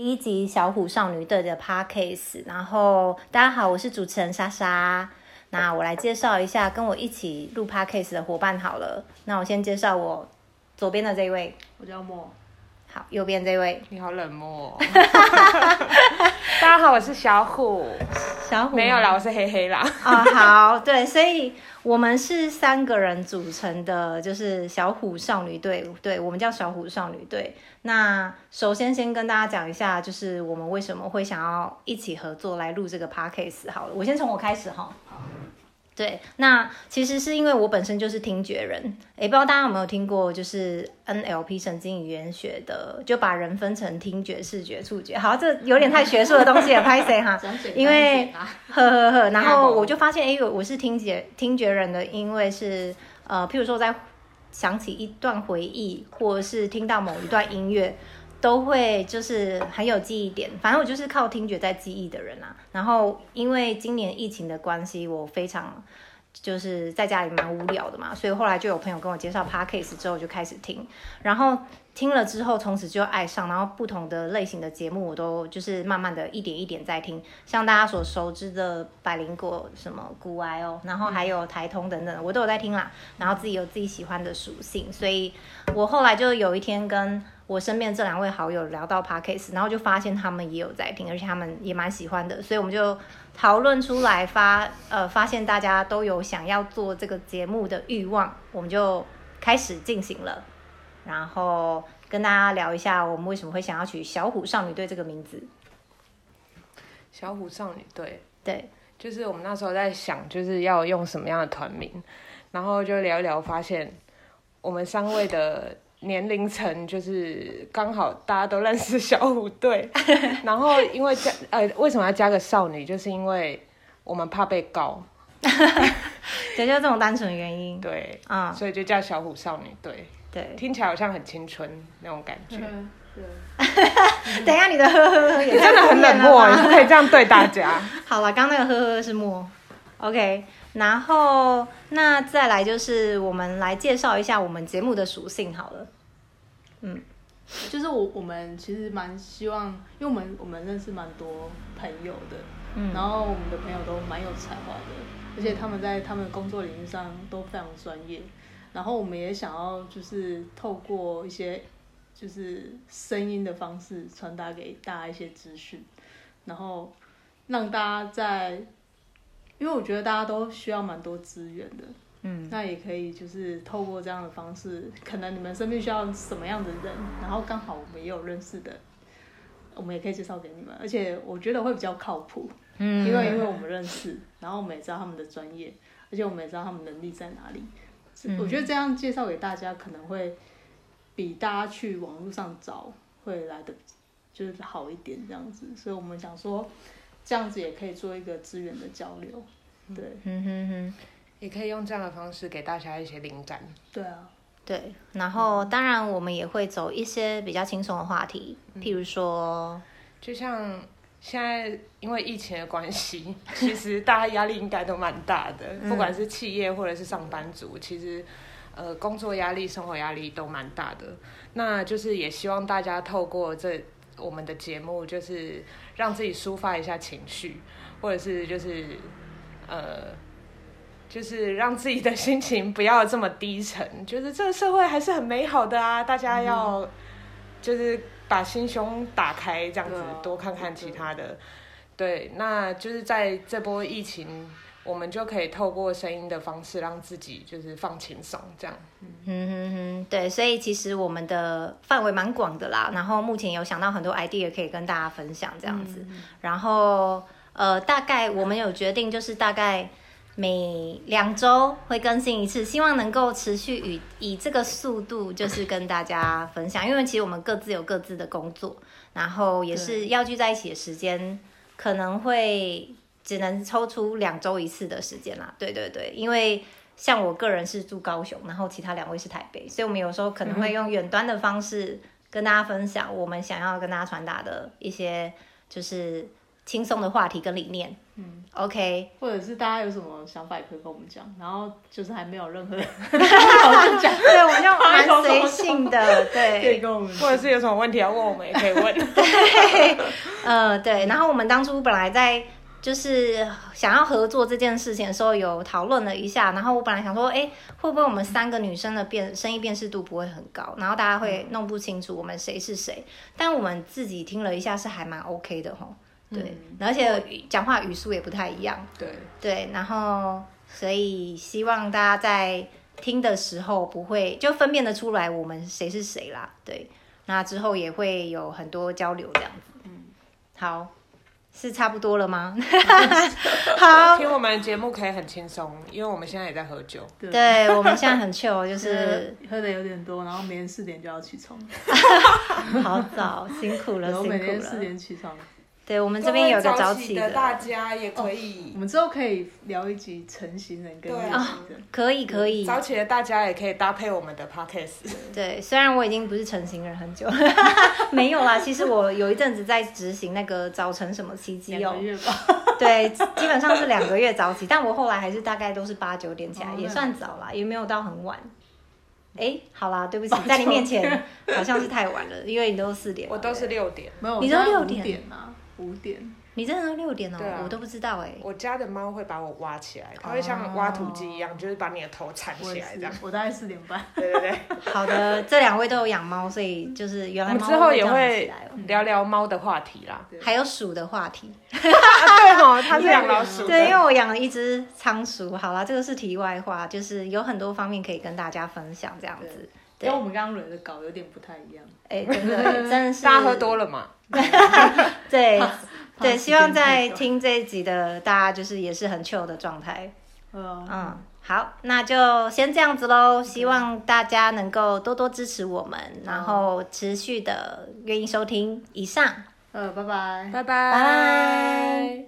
第一集小虎少女队的 Podcast，然后大家好，我是主持人莎莎。那我来介绍一下跟我一起录 Podcast 的伙伴好了。那我先介绍我左边的这一位，我叫莫。好，右边这位，你好冷漠。大家好，我是小虎。小虎没有啦，我是黑黑啦。啊、哦，好，对，所以我们是三个人组成的，就是小虎少女队。对，我们叫小虎少女队。那首先先跟大家讲一下，就是我们为什么会想要一起合作来录这个 podcast。好了，我先从我开始哈。对，那其实是因为我本身就是听觉人，也，不知道大家有没有听过，就是 NLP 神经语言学的，就把人分成听觉、视觉、触觉。好，这有点太学术的东西了，拍谁哈？因为呵呵呵，然后我就发现，诶，我是听觉听觉人的，因为是呃，譬如说在想起一段回忆，或者是听到某一段音乐。都会就是很有记忆点，反正我就是靠听觉在记忆的人啊。然后因为今年疫情的关系，我非常就是在家里蛮无聊的嘛，所以后来就有朋友跟我介绍 Podcast 之后就开始听，然后听了之后从此就爱上，然后不同的类型的节目我都就是慢慢的一点一点在听，像大家所熟知的百灵果什么股癌哦，然后还有台通等等，我都有在听啦。然后自己有自己喜欢的属性，所以我后来就有一天跟我身边这两位好友聊到 Podcast，然后就发现他们也有在听，而且他们也蛮喜欢的，所以我们就讨论出来发呃发现大家都有想要做这个节目的欲望，我们就开始进行了，然后跟大家聊一下我们为什么会想要取小虎少女队这个名字。小虎少女队，对，就是我们那时候在想就是要用什么样的团名，然后就聊一聊，发现我们三位的。年龄层就是刚好大家都认识小虎队，然后因为加呃为什么要加个少女，就是因为我们怕被告，也就这种单纯原因。对，啊、嗯，所以就叫小虎少女队。对，听起来好像很青春那种感觉。对，等一下你的呵呵呵也真的很冷漠，你不可以这样对大家。好了，刚刚那个呵呵是默，OK。然后，那再来就是我们来介绍一下我们节目的属性好了。嗯，就是我我们其实蛮希望，因为我们我们认识蛮多朋友的，嗯，然后我们的朋友都蛮有才华的，而且他们在他们的工作领域上都非常专业。然后我们也想要就是透过一些就是声音的方式传达给大家一些资讯，然后让大家在。因为我觉得大家都需要蛮多资源的，嗯，那也可以就是透过这样的方式，可能你们身边需要什么样的人，然后刚好我们也有认识的，我们也可以介绍给你们，而且我觉得会比较靠谱，嗯，因为因为我们认识，然后我们也知道他们的专业，而且我们也知道他们能力在哪里，嗯，我觉得这样介绍给大家可能会比大家去网络上找会来的就是好一点这样子，所以我们想说。这样子也可以做一个资源的交流，对，嗯哼哼，也可以用这样的方式给大家一些灵感。对啊，对，然后当然我们也会走一些比较轻松的话题，嗯、譬如说，就像现在因为疫情的关系，其实大家压力应该都蛮大的，不管是企业或者是上班族，其实呃工作压力、生活压力都蛮大的。那就是也希望大家透过这。我们的节目就是让自己抒发一下情绪，或者是就是呃，就是让自己的心情不要这么低沉。就是这个社会还是很美好的啊，大家要就是把心胸打开，这样子多看看其他的。对，那就是在这波疫情。我们就可以透过声音的方式让自己就是放轻松，这样。嗯哼哼，对，所以其实我们的范围蛮广的啦。然后目前有想到很多 idea 可以跟大家分享，这样子。嗯、然后呃，大概我们有决定，就是大概每两周会更新一次，希望能够持续以以这个速度，就是跟大家分享。因为其实我们各自有各自的工作，然后也是要聚在一起的时间可能会。只能抽出两周一次的时间啦，对对对，因为像我个人是住高雄，然后其他两位是台北，所以我们有时候可能会用远端的方式跟大家分享我们想要跟大家传达的一些就是轻松的话题跟理念，嗯，OK，或者是大家有什么想法也可以跟我们讲，然后就是还没有任何 讨论讲，对，我们就蛮随性的，对，可以跟我们，或者是有什么问题要问我们也可以问。对，呃，对，然后我们当初本来在。就是想要合作这件事情的时候，有讨论了一下。然后我本来想说，哎，会不会我们三个女生的辨声音辨识度不会很高，然后大家会弄不清楚我们谁是谁？但我们自己听了一下，是还蛮 OK 的吼。对，嗯、而且讲话语速也不太一样。对对，然后所以希望大家在听的时候不会就分辨得出来我们谁是谁啦。对，那之后也会有很多交流这样子。嗯，好。是差不多了吗？好，听我们节目可以很轻松，因为我们现在也在喝酒。对，对我们现在很 chill，就是 喝的有点多，然后每天四点就要起床。好早，辛苦了，辛苦了。每天四点起床。对，我们这边有个早起的，大家也可以。哦、我们之后可以聊一集成型人跟夜行人。啊、可以可以。早起的大家也可以搭配我们的 podcast。对，虽然我已经不是成型人很久，没有啦。其实我有一阵子在执行那个早晨什么奇迹哦。两个月吧。对，基本上是两个月早起，但我后来还是大概都是八九点起来，哦、也算早啦，也没有到很晚。哎，好啦，对不起，在你面前好像是太晚了，因为你都四点。我都是六点，没有，你都六点五点，你真的都六点哦？我都不知道哎。我家的猫会把我挖起来，它会像挖土机一样，就是把你的头铲起来这样。我大概四点半。对对对。好的，这两位都有养猫，所以就是原来猫之后也会聊聊猫的话题啦，还有鼠的话题。对哦，他是养老鼠。对，因为我养了一只仓鼠。好啦，这个是题外话，就是有很多方面可以跟大家分享这样子。跟我们刚刚轮的稿有点不太一样。哎，真的 真的是。大家喝多了嘛？对。对，希望在听这一集的大家就是也是很 chill 的状态。嗯，嗯，好，那就先这样子喽。希望大家能够多多支持我们，然后持续的愿意收听。以上，呃，拜拜，拜拜，拜拜。